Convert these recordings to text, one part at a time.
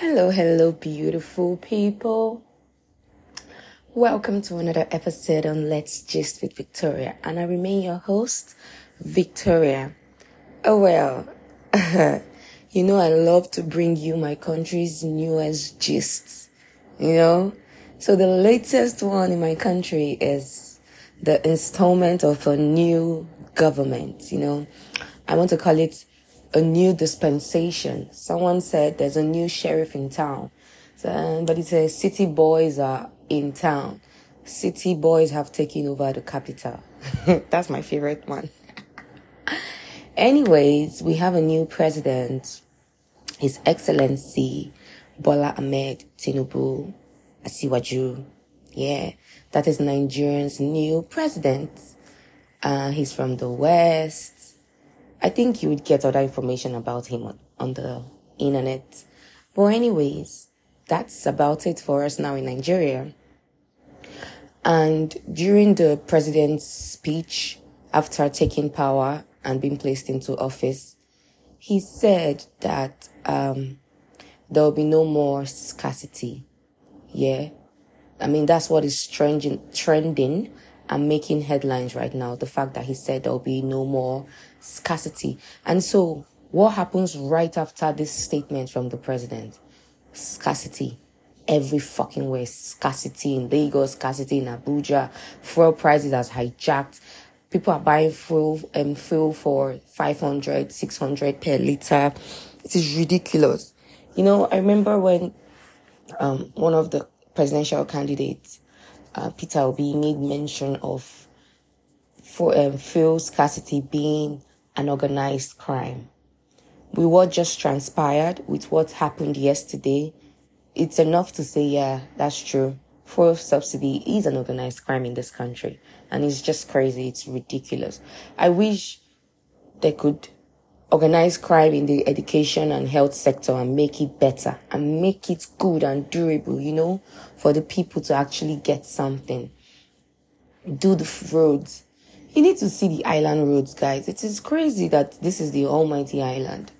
Hello, hello, beautiful people. Welcome to another episode on Let's Gist with Victoria, and I remain your host, Victoria. Oh, well, you know, I love to bring you my country's newest gists, you know? So, the latest one in my country is the installment of a new government, you know? I want to call it a new dispensation. Someone said there's a new sheriff in town. So, but it says city boys are in town. City boys have taken over the capital. That's my favorite one. Anyways, we have a new president, His Excellency Bola Ahmed Tinubu Asiwaju. Yeah, that is Nigeria's new president. Uh, he's from the West I think you would get other information about him on, on the internet. But anyways, that's about it for us now in Nigeria. And during the president's speech after taking power and being placed into office, he said that um, there will be no more scarcity. Yeah. I mean, that's what is trending, trending and making headlines right now. The fact that he said there will be no more scarcity. And so, what happens right after this statement from the president? Scarcity. Every fucking way. Scarcity in Lagos, scarcity in Abuja. Fuel prices has hijacked. People are buying fuel um, fuel for 500, 600 per liter. It is ridiculous. You know, I remember when um, one of the presidential candidates, uh, Peter Obi, made mention of for um, fuel scarcity being an organized crime. With what just transpired, with what happened yesterday, it's enough to say, yeah, that's true. Fuel subsidy is an organized crime in this country. And it's just crazy. It's ridiculous. I wish they could organize crime in the education and health sector and make it better and make it good and durable, you know, for the people to actually get something. Do the roads, you need to see the island roads, guys. It is crazy that this is the almighty island.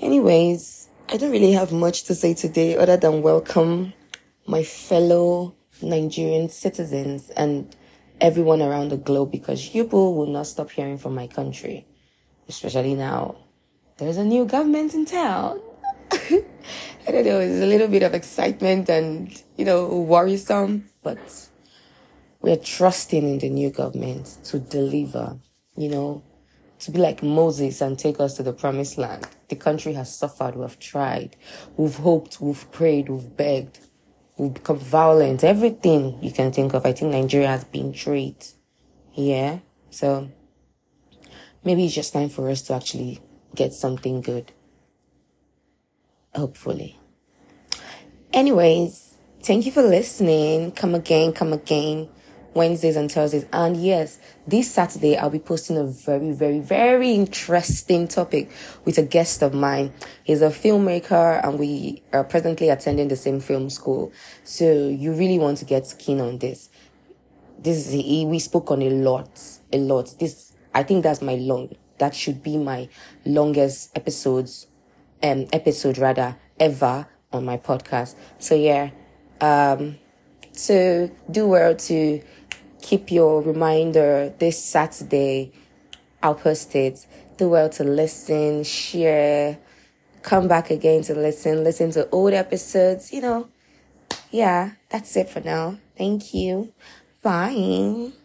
Anyways, I don't really have much to say today other than welcome my fellow Nigerian citizens and everyone around the globe because you will not stop hearing from my country, especially now. There's a new government in town. I don't know, it's a little bit of excitement and, you know, worrisome, but we're trusting in the new government to deliver, you know, to be like Moses and take us to the promised land. The country has suffered, we've tried, we've hoped, we've prayed, we've begged, we've become violent, everything you can think of. I think Nigeria has been treated. Yeah. So maybe it's just time for us to actually get something good. Hopefully. Anyways, thank you for listening. Come again, come again. Wednesdays and Thursdays. And yes, this Saturday I'll be posting a very, very, very interesting topic with a guest of mine. He's a filmmaker and we are presently attending the same film school. So you really want to get keen on this. This is, we spoke on a lot, a lot. This, I think that's my long, that should be my longest episodes, um, episode rather, ever on my podcast. So yeah, um, so do well to keep your reminder this Saturday. I'll post it. Do well to listen, share, come back again to listen, listen to old episodes. You know, yeah, that's it for now. Thank you. Bye.